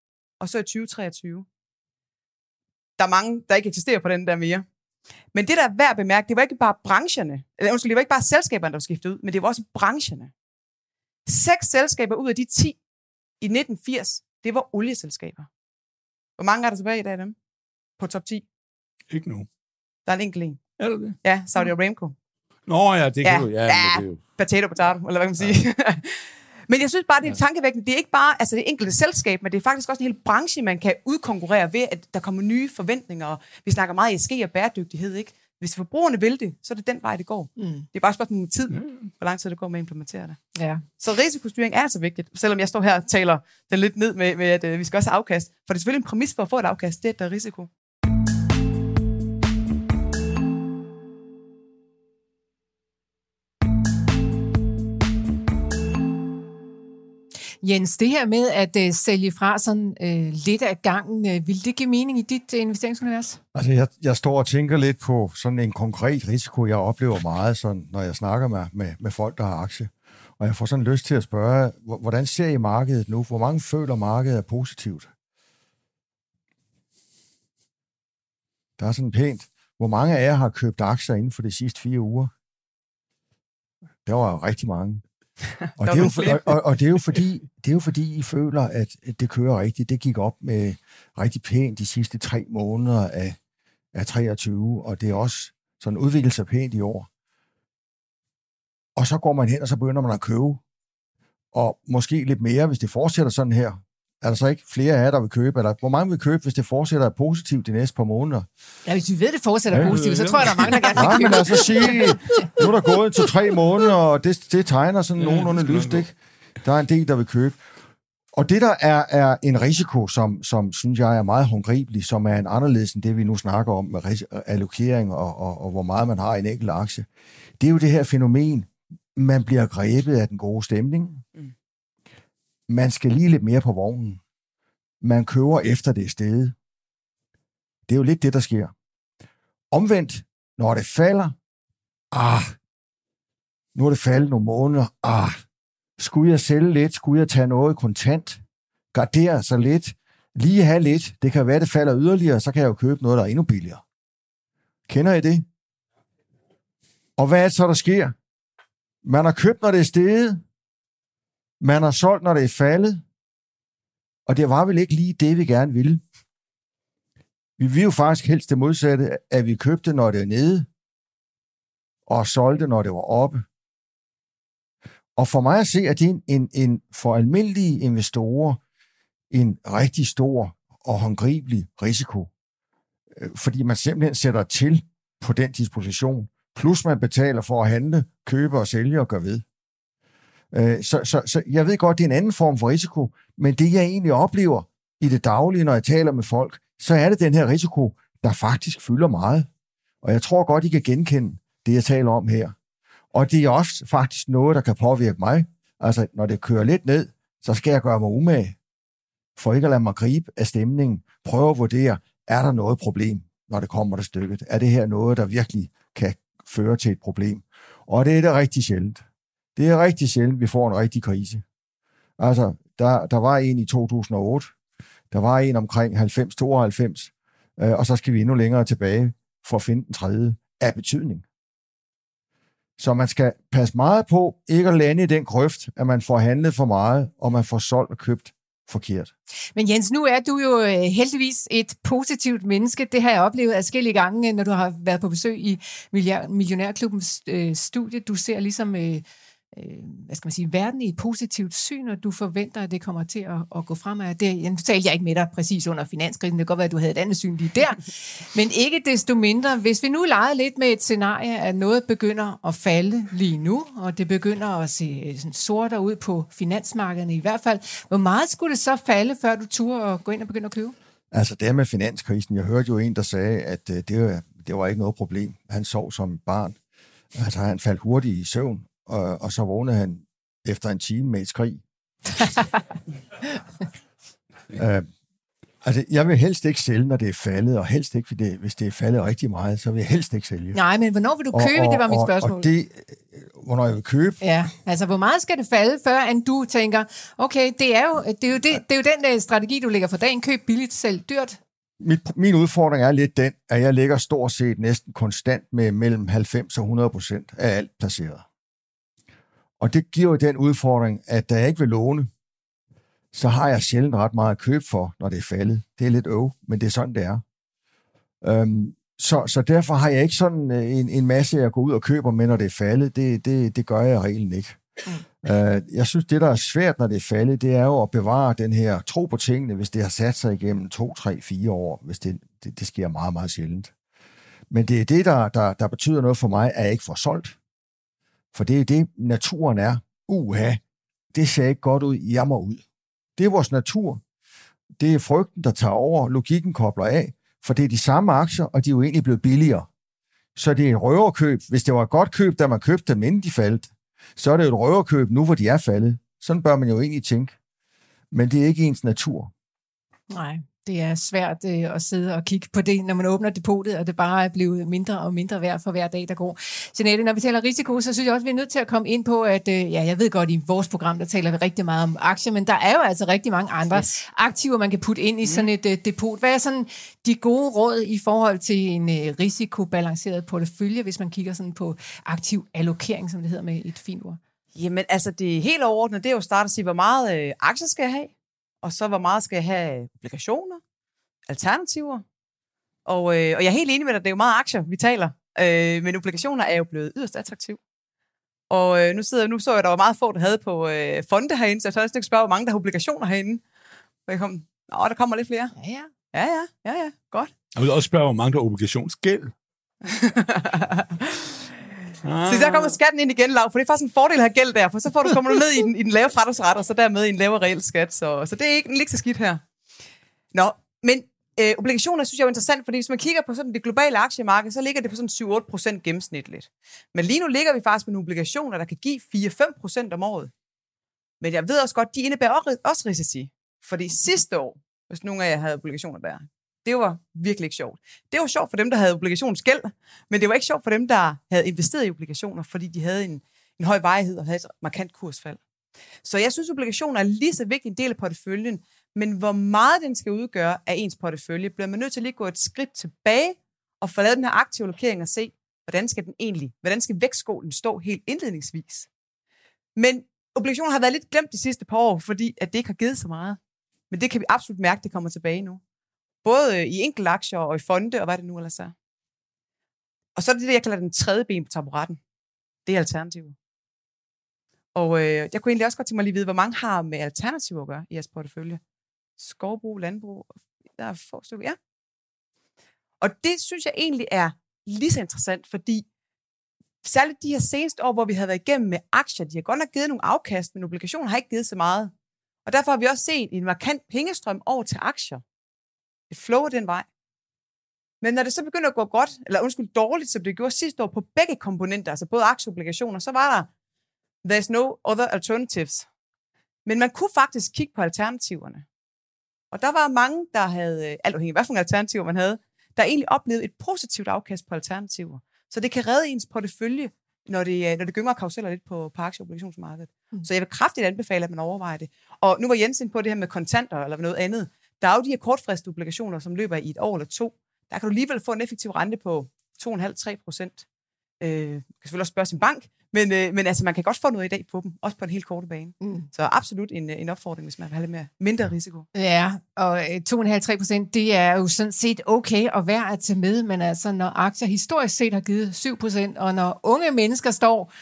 og så i 2023. Der er mange, der ikke eksisterer på den der mere. Men det, der er værd at bemærke, det var ikke bare brancherne, eller undskyld, det var ikke bare selskaberne, der var skiftet ud, men det var også brancherne. Seks selskaber ud af de 10 i 1980, det var olieselskaber. Hvor mange er der tilbage i dag af dem? På top 10? Ikke nu. Der er en enkelt en. Er det det? Ja, Saudi Aramco. Nå ja, det kan Ja, du. Ja, ja. det er jo. Potato, potato, eller hvad kan man sige. men jeg synes bare, det er tankevækkende. Det er ikke bare altså det enkelte selskab, men det er faktisk også en hel branche, man kan udkonkurrere ved, at der kommer nye forventninger. Vi snakker meget ESG og bæredygtighed, ikke? Hvis forbrugerne vil det, så er det den vej, det går. Mm. Det er bare et spørgsmål om tid, hvor lang tid det går med at implementere det. Ja. Så risikostyring er altså vigtigt, selvom jeg står her og taler den lidt ned med, med at øh, vi skal også have afkast. For det er selvfølgelig en præmis for at få et afkast, det er, at der er risiko. Jens, det her med at øh, sælge fra sådan øh, lidt af gangen, øh, vil det give mening i dit øh, investeringsunivers? Altså, jeg, jeg står og tænker lidt på sådan en konkret risiko, jeg oplever meget, sådan, når jeg snakker med, med, med folk, der har aktie. Og jeg får sådan lyst til at spørge, hvordan ser I markedet nu? Hvor mange føler markedet er positivt? Der er sådan pænt. Hvor mange af jer har købt aktier inden for de sidste fire uger? Der var rigtig mange. Og det, er jo for, og, og det, er jo fordi, det er jo fordi, I føler, at det kører rigtigt. Det gik op med rigtig pænt de sidste tre måneder af, af 23, og det er også sådan udviklet sig pænt i år. Og så går man hen, og så begynder man at købe. Og måske lidt mere, hvis det fortsætter sådan her. Er der så ikke flere af jer, der vil købe? Eller hvor mange vil købe, hvis det fortsætter positivt de næste par måneder? Ja, hvis vi ved, det fortsætter Ja, positivt, så tror jeg, der er mange, der gerne Nej, vil men købe. lad os så sige, nu er der gået til tre måneder, og det, det tegner sådan Ja, nogenlunde lyst, ikke? Der er en del, der vil købe. Og det, der er, er en risiko, som, som synes jeg er meget håndgribelig, som er en anderledes end det, vi nu snakker om med allokering og, og, og hvor meget man har i en enkelt aktie, det er jo det her fænomen, man bliver grebet af den gode stemning. Man skal lige lidt mere på vognen. Man kører efter det sted. Det er jo lidt det, der sker. Omvendt, når det falder, ah, nu er det faldet nogle måneder, ah, skulle jeg sælge lidt, skulle jeg tage noget kontant, gardere sig lidt, lige have lidt, det kan være, det falder yderligere, så kan jeg jo købe noget, der er endnu billigere. Kender I det? Og hvad er det så, der sker? Man har købt, når det er steget, man har solgt, når det er faldet, og det var vel ikke lige det, vi gerne ville. Vi vil jo faktisk helst det modsatte, at vi købte, når det er nede, og solgte, når det var oppe. Og for mig at se, at det er en, en, en for almindelige investorer en rigtig stor og håndgribelig risiko. Øh, fordi man simpelthen sætter til på den disposition, plus man betaler for at handle, købe og sælge og gøre ved. Øh, Så, så, så jeg ved godt, det er en anden form for risiko, men det jeg egentlig oplever i det daglige, når jeg taler med folk, så er det den her risiko, der faktisk fylder meget. Og jeg tror godt, I kan genkende det, jeg taler om her. Og det er også faktisk noget, der kan påvirke mig. Altså, når det kører lidt ned, så skal jeg gøre mig umage, for ikke at lade mig gribe af stemningen. Prøve at vurdere, er der noget problem, når det kommer til stykket? Er det her noget, der virkelig kan føre til et problem? Og det er det rigtig sjældent. Det er rigtig sjældent, vi får en rigtig krise. Altså, der, der var en i 2008, der var en omkring 90-92, øh, og så skal vi endnu længere tilbage for at finde den tredje af betydning. Så man skal passe meget på ikke at lande i den grøft, at man får handlet for meget, og man får solgt og købt forkert. Men Jens, nu er du jo øh, heldigvis et positivt menneske. Det har jeg oplevet adskillige gange, når du har været på besøg i Millionærklubbens øh, studie. Du ser ligesom, øh, øh, hvad skal man sige, verden i et positivt syn, og du forventer, at det kommer til at, at gå fremad. Det, nu talte jeg ikke med dig præcis under finanskrisen. Det kan godt være, at du havde et andet syn lige der. Men ikke desto mindre, hvis vi nu legede lidt med et scenarie, at noget begynder at falde lige nu, og det begynder at se øh, sådan sortere ud på finansmarkederne i hvert fald, hvor meget skulle det så falde, før du turde at gå ind og begynde at købe? Altså det med finanskrisen, jeg hørte jo en, der sagde, at øh, det, var, det var ikke noget problem. Han sov som barn. Altså han faldt hurtigt i søvn, og, og så vågnede han efter en time med et skrig. øh, altså jeg vil helst ikke sælge, når det er faldet, og helst ikke, hvis det, hvis det er faldet rigtig meget, så vil jeg helst ikke sælge. Nej, men hvornår vil du købe? det var mit og, spørgsmål. Og det, øh, hvornår jeg vil købe, Ja, altså hvor meget skal det falde, før end du tænker, okay, det er jo, det er jo, det, det er jo den der strategi, du lægger for dagen, køb billigt, sælg dyrt. mit, min udfordring er lidt den, at jeg ligger stort set næsten konstant med mellem 90 og 100 procent af alt placeret. Og det giver jo den udfordring, at da jeg ikke vil låne, så har jeg sjældent ret meget at købe for, når det er faldet. Det er lidt øv, men det er sådan, det er. Øhm, så, så derfor har jeg ikke sådan øh, en, en masse, jeg går ud og køber med, når det er faldet. Det, det, det gør jeg reglen ikke. Mm. Uh, jeg synes, det, der er svært, når det er faldet, det er jo at bevare den her tro på tingene, hvis det har sat sig igennem to, tre, fire år, hvis det, det, det sker meget, meget sjældent. Men det er det, der, der, der betyder noget for mig, at jeg ikke får solgt. For det er det, naturen er. Uha, det ser ikke godt ud, jeg må ud. Det er vores natur. Det er frygten, der tager over, logikken kobler af, for det er de samme aktier, og de er jo egentlig blevet billigere. Så det er et røverkøb. Hvis det var et godt køb, da man købte dem, inden de faldt, så er det jo et røverkøb nu, hvor de er faldet. Sådan bør man jo egentlig tænke. Men det er ikke ens natur. Nej det er svært øh, at sidde og kigge på det, når man åbner depotet, og det bare er blevet mindre og mindre værd for hver dag, der går. Jeanette, når vi taler risiko, så synes jeg også, vi er nødt til at komme ind på, at øh, ja, jeg ved godt, i vores program, der taler vi rigtig meget om aktier, men der er jo altså rigtig mange andre yes. aktiver, man kan putte ind i sådan et øh, depot. Hvad er sådan de gode råd i forhold til en øh, risikobalanceret portefølje, hvis man kigger sådan på aktiv allokering, som det hedder med et fint ord? Jamen, altså det helt overordnede, det er jo at starte at sige, hvor meget øh, aktier skal jeg have? Og så hvor meget skal jeg have obligationer, alternativer. Og, øh, og jeg er helt enig med dig, det er jo meget aktier, vi taler, øh, men obligationer er jo blevet yderst attraktiv. Og øh, nu, sidder, nu så jeg, at der var meget få, der havde på øh, fonde herinde, så jeg tør ikke spørge, hvor mange der har obligationer herinde. Og jeg kom, Nå, der kommer lidt flere. Ja, ja. Ja, ja, ja, ja. Godt. Jeg vil også spørge, hvor mange der har obligationsgæld. Ah. Så der kommer skatten ind igen, Lav, for det er faktisk en fordel at have gæld der, for så får du, kommer du ned i den, i den lave fradragsret, og så dermed i en lavere reel skat. Så, så det er ikke, ikke så skidt her. Nå, men øh, obligationer synes jeg er interessant, fordi hvis man kigger på sådan det globale aktiemarked, så ligger det på sådan 7-8 procent gennemsnitligt. Men lige nu ligger vi faktisk med nogle obligationer, der kan give 4-5 procent om året. Men jeg ved også godt, de indebærer også risici. Fordi sidste år, hvis nogen af jer havde obligationer der, det var virkelig ikke sjovt. Det var sjovt for dem, der havde obligationsgæld, men det var ikke sjovt for dem, der havde investeret i obligationer, fordi de havde en, en høj vejhed og havde et markant kursfald. Så jeg synes, obligationer er lige så vigtig en del af porteføljen, men hvor meget den skal udgøre af ens portefølje, bliver man nødt til at lige gå et skridt tilbage og få lavet den her aktive allokering og se, hvordan skal den egentlig, hvordan skal vækstskålen stå helt indledningsvis. Men obligationer har været lidt glemt de sidste par år, fordi at det ikke har givet så meget. Men det kan vi absolut mærke, det kommer tilbage nu. Både øh, i enkelte aktier og i fonde, og hvad det nu ellers er. Og så er det det, jeg kalder den tredje ben på taburetten. Det er alternativer. Og øh, jeg kunne egentlig også godt tænke mig lige vide, hvor mange har med alternativer at gøre i jeres portefølje? Skovbrug, landbrug, der er få stykker, ja. Og det synes jeg egentlig er lige så interessant, fordi særligt de her seneste år, hvor vi har været igennem med aktier, de har godt nok givet nogle afkast, men obligationer har ikke givet så meget. Og derfor har vi også set en markant pengestrøm over til aktier. Det flower den vej. Men når det så begynder at gå godt, eller undskyld, dårligt, som det gjorde sidste år på begge komponenter, altså både aktieobligationer, så var der, there's no other alternatives. Men man kunne faktisk kigge på alternativerne. Og der var mange, der havde, øh, alt afhængig af for alternativer man havde, der egentlig oplevede et positivt afkast på alternativer. Så det kan redde ens portefølje, når det, øh, når det gynger karuseller lidt på, på aktieobligationsmarkedet. Mm. Så jeg vil kraftigt anbefale, at man overvejer det. Og nu var Jensen på det her med kontanter eller noget andet. Der er jo de her kortfristede obligationer, som løber i et år eller to. Der kan du alligevel få en effektiv rente på 2,5-3 procent. Øh, kan selvfølgelig også spørge sin bank, men, øh, men altså, man kan godt få noget i dag på dem, også på en helt kort bane. Mm. Så absolut en, en opfordring, hvis man vil have lidt mere, mindre risiko. Ja, og 2,5-3 øh, procent, det er jo sådan set okay at være at tage med, men altså, når aktier historisk set har givet 7 procent, og når unge mennesker står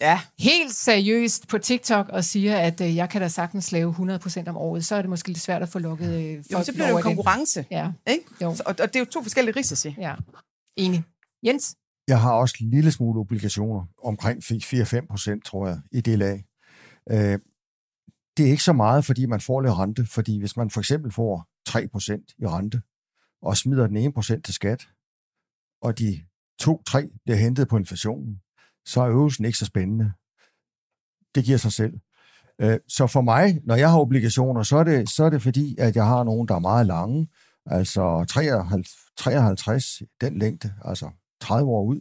ja. helt seriøst på TikTok og siger, at øh, jeg kan da sagtens lave 100% om året, så er det måske lidt svært at få lukket øh, folk Jo, så bliver det jo konkurrence. Ja. Ikke? Jo. Så, og, og det er jo to forskellige risici. Ja. Enig. Jens? Jeg har også en lille smule obligationer, omkring 4-5% tror jeg, i del af. Øh, det er ikke så meget, fordi man får lidt rente, fordi hvis man for eksempel får 3% i rente, og smider den 1% til skat, og de 2-3 bliver hentet på inflationen, så er øvelsen ikke så spændende. Det giver sig selv. Øh, så for mig, når jeg har obligationer, så er det, så er det fordi, at jeg har nogen, der er meget lange, altså 53, 53 den længde, altså 30 år ud.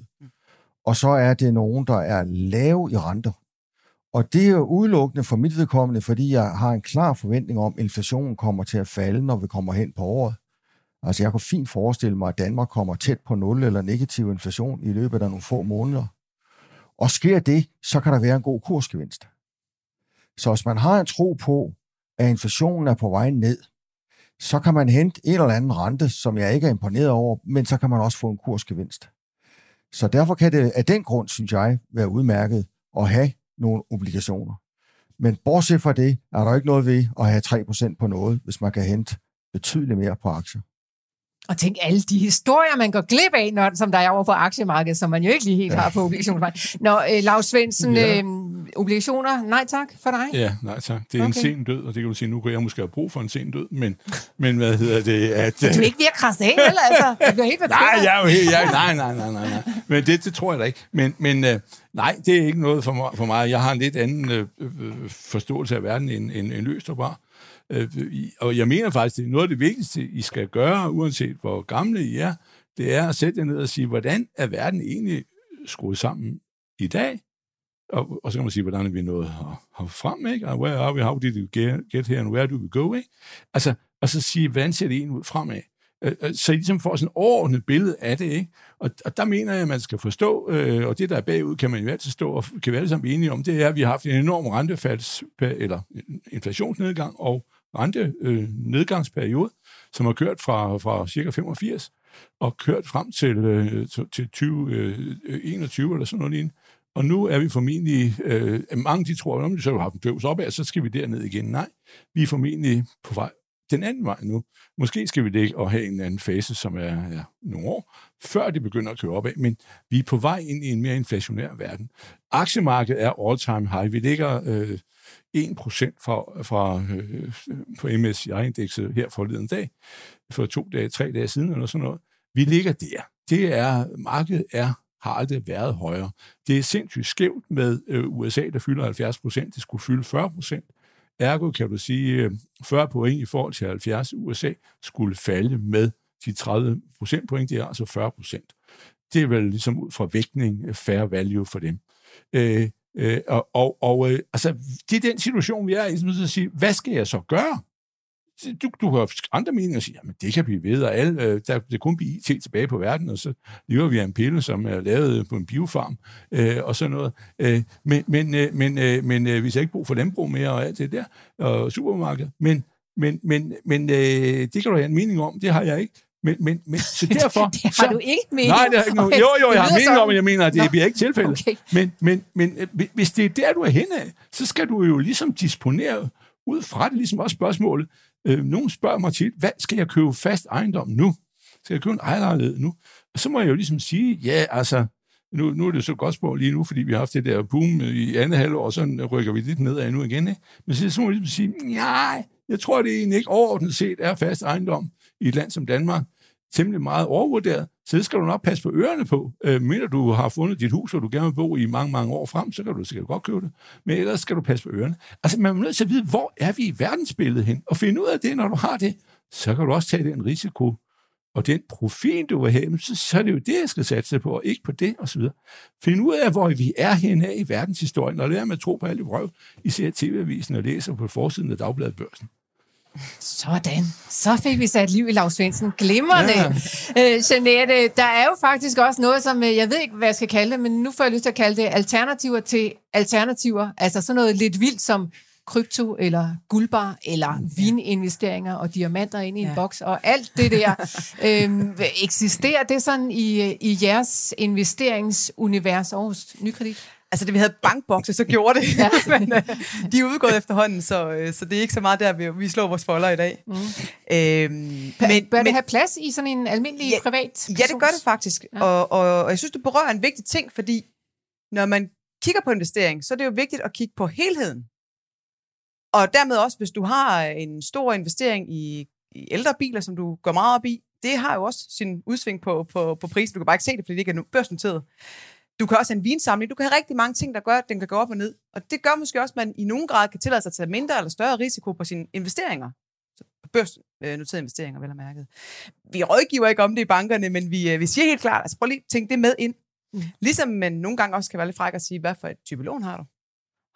Og så er det nogen, der er lave i renter. Og det er jo udelukkende for mit vedkommende, fordi jeg har en klar forventning om, at inflationen kommer til at falde, når vi kommer hen på året. Altså jeg kan fint forestille mig, at Danmark kommer tæt på 0 eller negativ inflation i løbet af nogle få måneder. Og sker det, så kan der være en god kursgevinst. Så hvis man har en tro på, at inflationen er på vej ned, så kan man hente en eller anden rente, som jeg ikke er imponeret over, men så kan man også få en kursgevinst. Så derfor kan det af den grund, synes jeg, være udmærket at have nogle obligationer. Men bortset fra det, er der ikke noget ved at have 3% på noget, hvis man kan hente betydeligt mere på aktier. Og tænk alle de historier, man går glip af, når, som der er over på aktiemarkedet, som man jo ikke lige helt har på obligationsmarkedet. Når øh, Lars Svendsen, Ja. øh, obligationer, nej tak for dig. Ja, nej tak. Det er okay. En sen død, og det kan du sige, nu kan jeg måske have brug for en sen død, men, men hvad hedder det? At, Du er ikke ved at krasse af, vel? Altså, bliver helt Nej, jeg er jo helt, jeg, nej, nej, nej, nej, nej. Men det, det tror jeg da ikke. Men, men øh, nej, det er ikke noget for mig. For mig. Jeg har en lidt anden øh, øh, forståelse af verden end, end, end Løstrup har. Øh, og jeg mener faktisk, det er noget af det vigtigste, I skal gøre, uanset hvor gamle I er, det er at sætte jer ned og sige, hvordan er verden egentlig skruet sammen i dag? Og, og så kan man sige, hvordan er vi nået her, her frem, ikke? Og where are we, how did you get, get here, and where do we go, ikke? Altså, og så sige, hvordan ser det egentlig ud fremad? Øh, øh, så I ligesom får sådan et overordnet billede af det, ikke? Og, og der mener jeg, at man skal forstå, øh, og det der er bagud, kan man jo altid stå og kan vi alle sammen enige om, det er, at vi har haft en enorm rentefalds, eller inflationsnedgang og rentenedgangsperiode, øh, nedgangsperiode, som har kørt fra, fra cirka 85 og kørt frem til, øh, til- til 2021 øh, eller sådan noget lignende. Og nu er vi formentlig, øh, mange de tror, om så har haft en døvs opad, så skal vi derned igen. Nej, vi er formentlig på vej den anden vej nu. Måske skal vi ligge og have en anden fase, som er ja, nogle år, før det begynder at køre opad, men vi er på vej ind i en mere inflationær verden. Aktiemarkedet er all-time high. Vi ligger øh, 1% fra, fra øh, på MSCI-indekset her forleden dag, for to dage, tre dage siden eller sådan noget. Vi ligger der. Det er, markedet er har aldrig været højere. Det er sindssygt skævt med øh, USA, der fylder 70 procent. Det skulle fylde 40 procent. Ergo kan du sige, øh, 40 point i forhold til 70 USA skulle falde med de 30 procentpoint, det er altså 40 procent. Det er vel ligesom ud fra vægtning øh, fair value for dem. Øh, øh, og og, og øh, altså, det er den situation, vi er i, som at sige, hvad skal jeg så gøre? Du, du har andre meninger og siger, jamen det kan blive ved, og alle, øh, der, det kun blive IT tilbage på verden, og så lever vi af en pille, som er lavet på en biofarm, øh, og sådan noget. Øh, men men, øh, men, øh, men øh, vi har ikke brug for landbrug mere, og alt det der, og supermarked. Men, men, men, men øh, det kan du have en mening om, det har jeg ikke. Men, men, men så derfor... Det har så, du ikke mening Nej, det har ikke nogen. Jo, jo, jeg har mening sådan. om, at jeg mener, at det Nå. bliver ikke tilfældet. Okay. Men, men, men øh, hvi- hvis det er der, du er henne af, så skal du jo ligesom disponere ud fra det, ligesom også spørgsmålet. Øh, nogen spørger mig tit, hvad skal jeg købe fast ejendom nu? Skal jeg købe en ejerlejlighed nu? Og så må jeg jo ligesom sige, ja, altså, nu, nu er det så godt spørg lige nu, fordi vi har haft det der boom i andet halvår, og så rykker vi lidt nedad nu igen. Ikke? Men så, så må jeg ligesom sige, nej, jeg tror, det egentlig ikke overordnet set er fast ejendom i et land som Danmark temmelig meget overvurderet, så det skal du nok passe på ørerne på. Øh, mindre du har fundet dit hus, hvor du gerne vil bo i mange, mange år frem, så kan du sikkert godt købe det. Men ellers skal du passe på ørerne. Altså, man er nødt til at vide, hvor er vi i verdensbilledet hen? Og finde ud af det, når du har det, så kan du også tage den risiko og den profil, du vil have, så, så er det jo det, jeg skal satse på, og ikke på det, osv. Find ud af, hvor vi er henne i verdenshistorien, og lad med at tro på alt det vrøv, I ser TV-avisen og læser på forsiden af Dagbladet Børsen. Sådan. Så fik vi sat liv i Lars Svendsen. Glimrende. Ja. Øh, Jeanette, der er jo faktisk også noget, som øh, jeg ved ikke, hvad jeg skal kalde det, men nu får jeg lyst til at kalde det alternativer til alternativer. Altså sådan noget lidt vildt som krypto eller guldbar eller vininvesteringer og diamanter ind i en Ja. boks og alt det der. øhm, eksisterer det sådan i, i jeres investeringsunivers Aarhus Nykredit? Altså, det vi havde bankbokse, så gjorde det. Ja. Men øh, de er udgået efterhånden, så, øh, så det er ikke så meget der, vi, vi slår vores folder i dag. Mm. Øhm, Men, Bør det have plads i sådan en almindelig Ja, privat Ja, det gør det faktisk. Ja. Og, og, og jeg synes, du berører en vigtig ting, fordi når man kigger på investering, så er det jo vigtigt at kigge på helheden. Og dermed også, hvis du har en stor investering i, i ældre biler, som du går meget op i, det har jo også sin udsving på, på, på prisen. Du kan bare ikke se det, fordi det ikke er børsnoteret. Du kan også have en vinsamling. Du kan have rigtig mange ting, der gør, at den kan gå op og ned. Og det gør måske også, at man i nogen grad kan tillade sig at tage mindre eller større risiko på sine investeringer. Børsnoterede investeringer, vel og mærket. Vi rådgiver ikke om det i bankerne, men vi, øh, vi siger helt klart, altså prøv lige at tænke det med ind. Mm. Ligesom man nogle gange også kan være lidt fræk at sige, hvad for et type lån har du?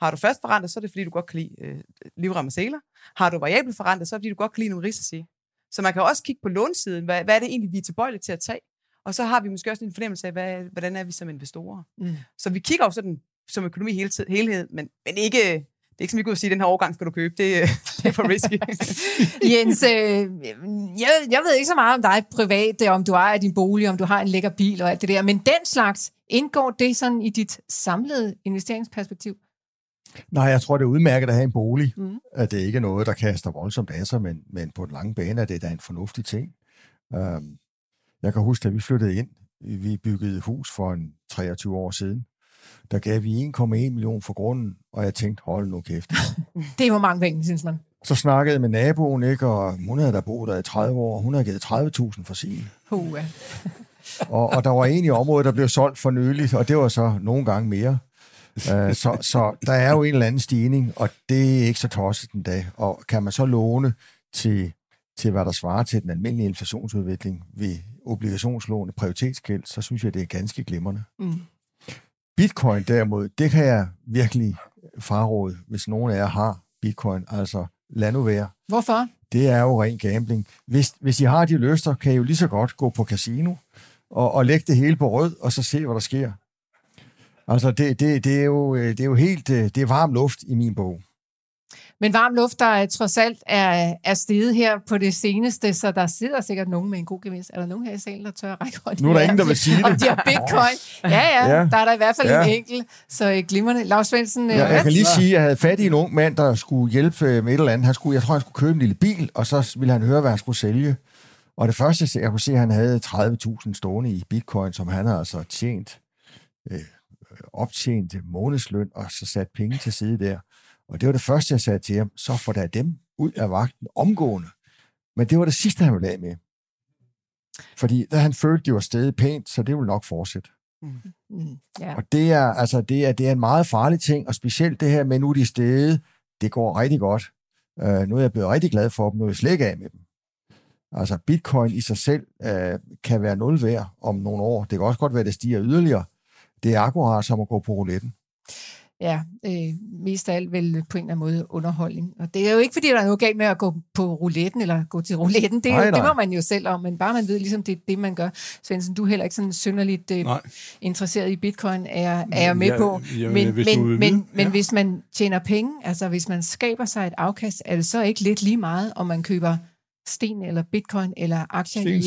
Har du fast forrentet, så er det fordi, du godt kan lide øh, livrem og seler. Har du variabel forrentet, så er det fordi, du godt kan lide nogle risici. Så man kan også kigge på lånsiden. Hvad, hvad er det egentlig, vi er tilbøjelige til at tage? Og så har vi måske også en fornemmelse af, hvad, hvordan er vi som investorer. Mm. Så vi kigger jo sådan som økonomi hele tid, helhed, men, men ikke, det er ikke som vi kunne sige, at den her årgang skal du købe. Det, det er for risky. Jens, øh, jeg, jeg ved ikke så meget om dig privat, øh, om du ejer din bolig, om du har en lækker bil og alt det der, men den slags, indgår det sådan i dit samlede investeringsperspektiv? Nej, jeg tror, det er udmærket at have en bolig. Mm. At det ikke er noget, der kaster voldsomt af sig, men, men på den lange bane er det da en fornuftig ting. Um, jeg kan huske, at vi flyttede ind. Vi byggede et hus for en 23 år siden. Der gav vi 1,1 million for grunden, og jeg tænkte, hold nu kæft. Det er jo mange penge, synes man. Så snakkede jeg med naboen, ikke, og hun havde der boet der i 30 år. Hun havde givet 30.000 for sin. Uh, Og, og der var en i området, der blev solgt for nyligt, og det var så nogle gange mere. Uh, så, så der er jo en eller anden stigning, og det er ikke så tosset den dag. Og kan man så låne til, til hvad der svarer til den almindelige inflationsudvikling ved obligationslån prioritetsgæld, så synes jeg, det er ganske glimrende. mm. Bitcoin derimod, det kan jeg virkelig fraråde, hvis nogen af jer har bitcoin. Altså, lad nu være. Hvorfor? Det er jo ren gambling. Hvis, hvis I har de lyster, kan I jo lige så godt gå på casino og, og lægge det hele på rød, og så se, hvad der sker. Altså, det, det, det, er, jo, øh, det er jo helt øh, det er varm luft i min bog. Men varm luft, der er, trods alt er, er steget her på det seneste, så der sidder sikkert nogen med en god gevinst. Er der nogen her i salen, der tør at række hånden? Nu er der ingen, der vil sige Om det. de har bitcoin. Ja, ja, Ja. der er der i hvert fald Ja. en enkelt. Så øh, glimrende. Lars Svendsen, øh, Jeg, kan lige sige, at jeg havde fat i en ung mand, der skulle hjælpe øh, med et eller andet. Han skulle, jeg tror, han skulle købe en lille bil, og så ville han høre, hvad han skulle sælge. Og det første, jeg kunne se, at han havde 30.000 stående i bitcoin, som han havde altså tjent, øh, optjent månedsløn, og så sat penge til side der. Og det var det første, jeg sagde til ham, så får der dem ud af vagten omgående. Men det var det sidste, han ville af med. Fordi da han følte, det var stedet pænt, så det ville nok fortsætte. Mm, ja. Og det er, altså, det, er, det er en meget farlig ting, og specielt det her med, nu de stede, det går rigtig godt. Uh, nu er jeg blevet rigtig glad for dem, nu er jeg slet ikke af med dem. Altså, bitcoin i sig selv uh, kan være nul værd om nogle år. Det kan også godt være, at det stiger yderligere. Det er akkurat som at gå på rouletten. ja, øh, mest af alt vel på en eller anden måde underholdning. Og det er jo ikke, fordi der er noget galt med at gå på rouletten, eller gå til rouletten. Det, er Nej, jo, det nej. må man jo selv om, men bare man ved, ligesom det er det, man gør. Svendsen, du er heller ikke sådan synderligt øh, Nej. interesseret i bitcoin, er, er jeg med Ja, på. jamen, Men, hvis men, men, men ja. hvis man tjener penge, altså hvis man skaber sig et afkast, er det så ikke lidt lige meget, om man køber sten eller bitcoin eller aktier Sten, i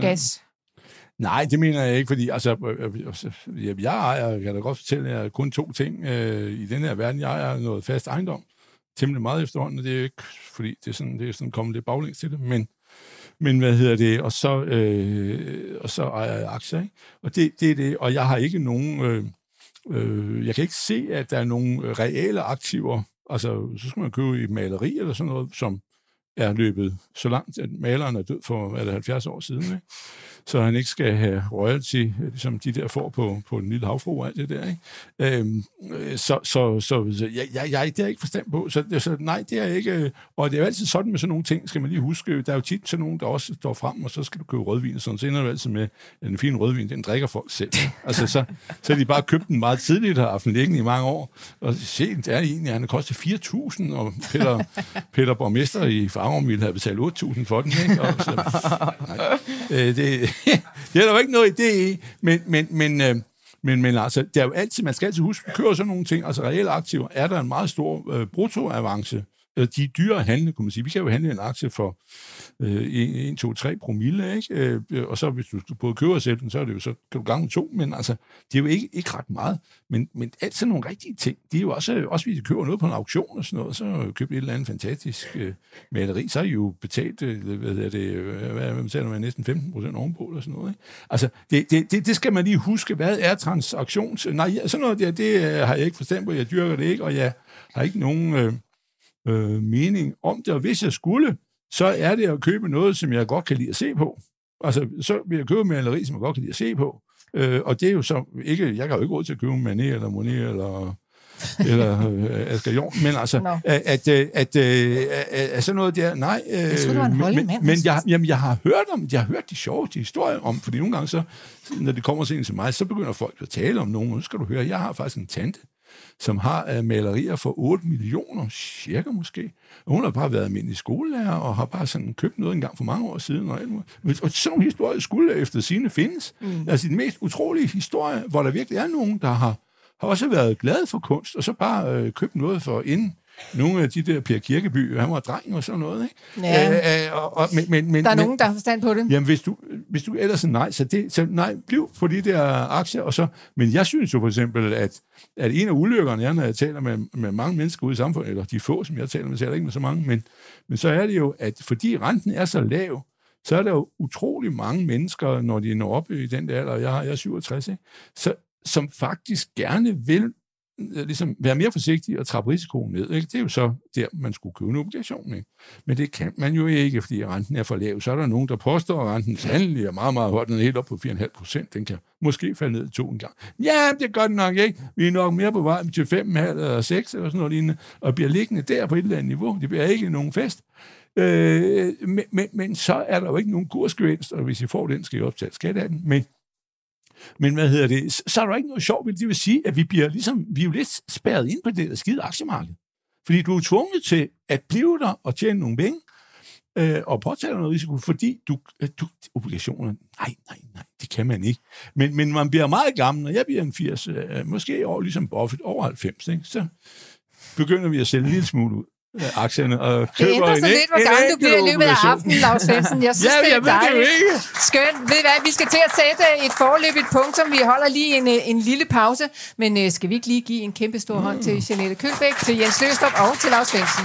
ja. Gas? Nej, det mener jeg ikke, fordi altså, øh, øh, altså jeg, jeg ejer, jeg kan da godt fortælle jer, kun to ting øh, i den her verden. Jeg ejer noget fast ejendom, temmelig meget efterhånden, og det er jo ikke, fordi det er sådan, det er sådan kommet lidt baglæns til det, men, men hvad hedder det, og så, øh, og så ejer jeg aktier, ikke? Og det, det er det, og jeg har ikke nogen, øh, øh, jeg kan ikke se, at der er nogen reelle aktiver, altså, så skal man købe i maleri eller sådan noget, som er løbet så langt, at maleren er død for er det 70 år siden, ikke? så han ikke skal have royalty, som de der får på, på den lille havfru og alt det der. Ikke? Øhm, øh, så så, så, så jeg, jeg, jeg, det er jeg ikke forstand på. Så, så nej, det er ikke. øh, Og det er jo altid sådan med sådan nogle ting, skal man lige huske. Der er jo tit sådan nogen, der også står frem, og så skal du købe rødvin sådan. Så ender du altid med, at en fin rødvin, den drikker folk selv. Altså, så, så har de bare købt den meget tidligt og haft den liggende i mange år. Og se, det er egentlig, han har kostet 4.000, og Peter, Peter Borgmester i Farum ville have betalt 8.000 for den. Ikke? Og så, nej, øh, det, det er der jo ikke noget idé i, men, men, men, øh, men, men altså, det er jo altid, man skal altid huske, at kører sådan nogle ting, altså reelle aktiver, er der en meget stor øh, bruttoavance. Øh, De er dyre at handle, kunne man sige. Vi kan jo handle en aktie for øh, 1, 2, 3 promille, ikke? Øh, og så hvis du skal både købe og sælge den, så er det jo så kan du gange to, men altså, det er jo ikke, ikke ret meget. Men, men alt sådan nogle rigtige ting, de er jo også, også hvis I køber noget på en auktion og sådan noget, så køber et eller andet fantastisk øh, maleri, så er I jo betalt, øh, hvad er det, øh, hvad, hvad betaler man, næsten 15 procent ovenpå eller sådan noget, ikke? Altså, det, det, det, det, skal man lige huske, hvad er transaktions... Nej, sådan noget der, det øh, har jeg ikke forstand på, jeg dyrker det ikke, og jeg har ikke nogen øh, øh, mening om det, og hvis jeg skulle, så er det at købe noget, som jeg godt kan lide at se på. Altså, så vil jeg købe maleri, som jeg godt kan lide at se på. Øh, og det er jo så ikke, jeg kan jo ikke råd til at købe Manet eller Monet eller eller øh, Asger Jorn, men altså, Nå. at, at, øh, at, øh, at, at sådan noget der, nej. Øh, Jeg troede, du var en men, men, mand, men jeg, jamen, jeg har hørt om, jeg har hørt de sjove de historier om, fordi nogle gange så, når det kommer en til mig, så begynder folk at tale om nogen, og nu skal du høre, jeg har faktisk en tante, som har uh, malerier for 8 millioner, cirka måske. Og hun har bare været almindelig skolelærer, og har bare sådan købt noget engang for mange år siden. Og, og sådan nogle historier skulle efter sine findes. Mm. Altså den mest utrolige historie, hvor der virkelig er nogen, der har har også været glad for kunst, og så bare øh, købt noget for inden nogle af de der Per Kirkeby, han var dreng og sådan noget, ikke? Ja. Øh, øh, og, og, men, men, men, Der er men, nogen, der har forstand på det. Jamen, hvis du, hvis du ellers er nej, så, det, så nej, bliv på de der aktier, og så, men jeg synes jo for eksempel, at, at en af ulykkerne, jeg, når jeg taler med, med mange mennesker ude i samfundet, eller de få, som jeg taler med, jeg taler ikke med så mange, men, men så er det jo, at fordi renten er så lav, så er der jo utrolig mange mennesker, når de når op i den der alder, jeg, har, jeg er 67, ikke? Så, som faktisk gerne vil Øh, ligesom være mere forsigtig og trappe risikoen ned. Ikke? Det er jo så der, man skulle købe en obligation. Ikke? Men det kan man jo ikke, fordi renten er for lav. Så er der nogen, der påstår, at renten sandelig er meget, meget højt. Den er helt op på 4,5 procent. Den kan måske falde ned to en gang. Ja, det gør den nok ikke. Vi er nok mere på vej til 5,5 eller 6 eller sådan noget lignende, og bliver liggende der på et eller andet niveau. Det bliver ikke nogen fest. Øh, men, men, men så er der jo ikke nogen kursgevinst, og hvis I får den, skal I optage skat af den. Men men hvad hedder det? Så er der ikke noget sjovt ved det. Det vil sige, at vi bliver ligesom, vi er jo lidt spærret ind på det der skide aktiemarked. Fordi du er tvunget til at blive der og tjene nogle penge, øh, og påtage noget risiko, fordi du, øh, du, obligationer, nej, nej, nej, det kan man ikke. Men, men man bliver meget gammel, og jeg bliver en 80, øh, måske over, ligesom Buffett, over 90, ikke? så begynder vi at sælge en lille smule ud aktierne og Det køber ændrer en, sig lidt, hvor gammel du bliver i løbet af aftenen, Lars Svendsen. Jeg synes, Ja, det jeg er det jo dejligt. ikke. Skønt. Ved I hvad, vi skal til at sætte et forløbigt punktum. Vi holder lige en, øh, en lille pause. Men øh, skal vi ikke lige give en kæmpe stor hånd til Jeanette Kølbæk, til Jens Løstrup og til Lars Svendsen?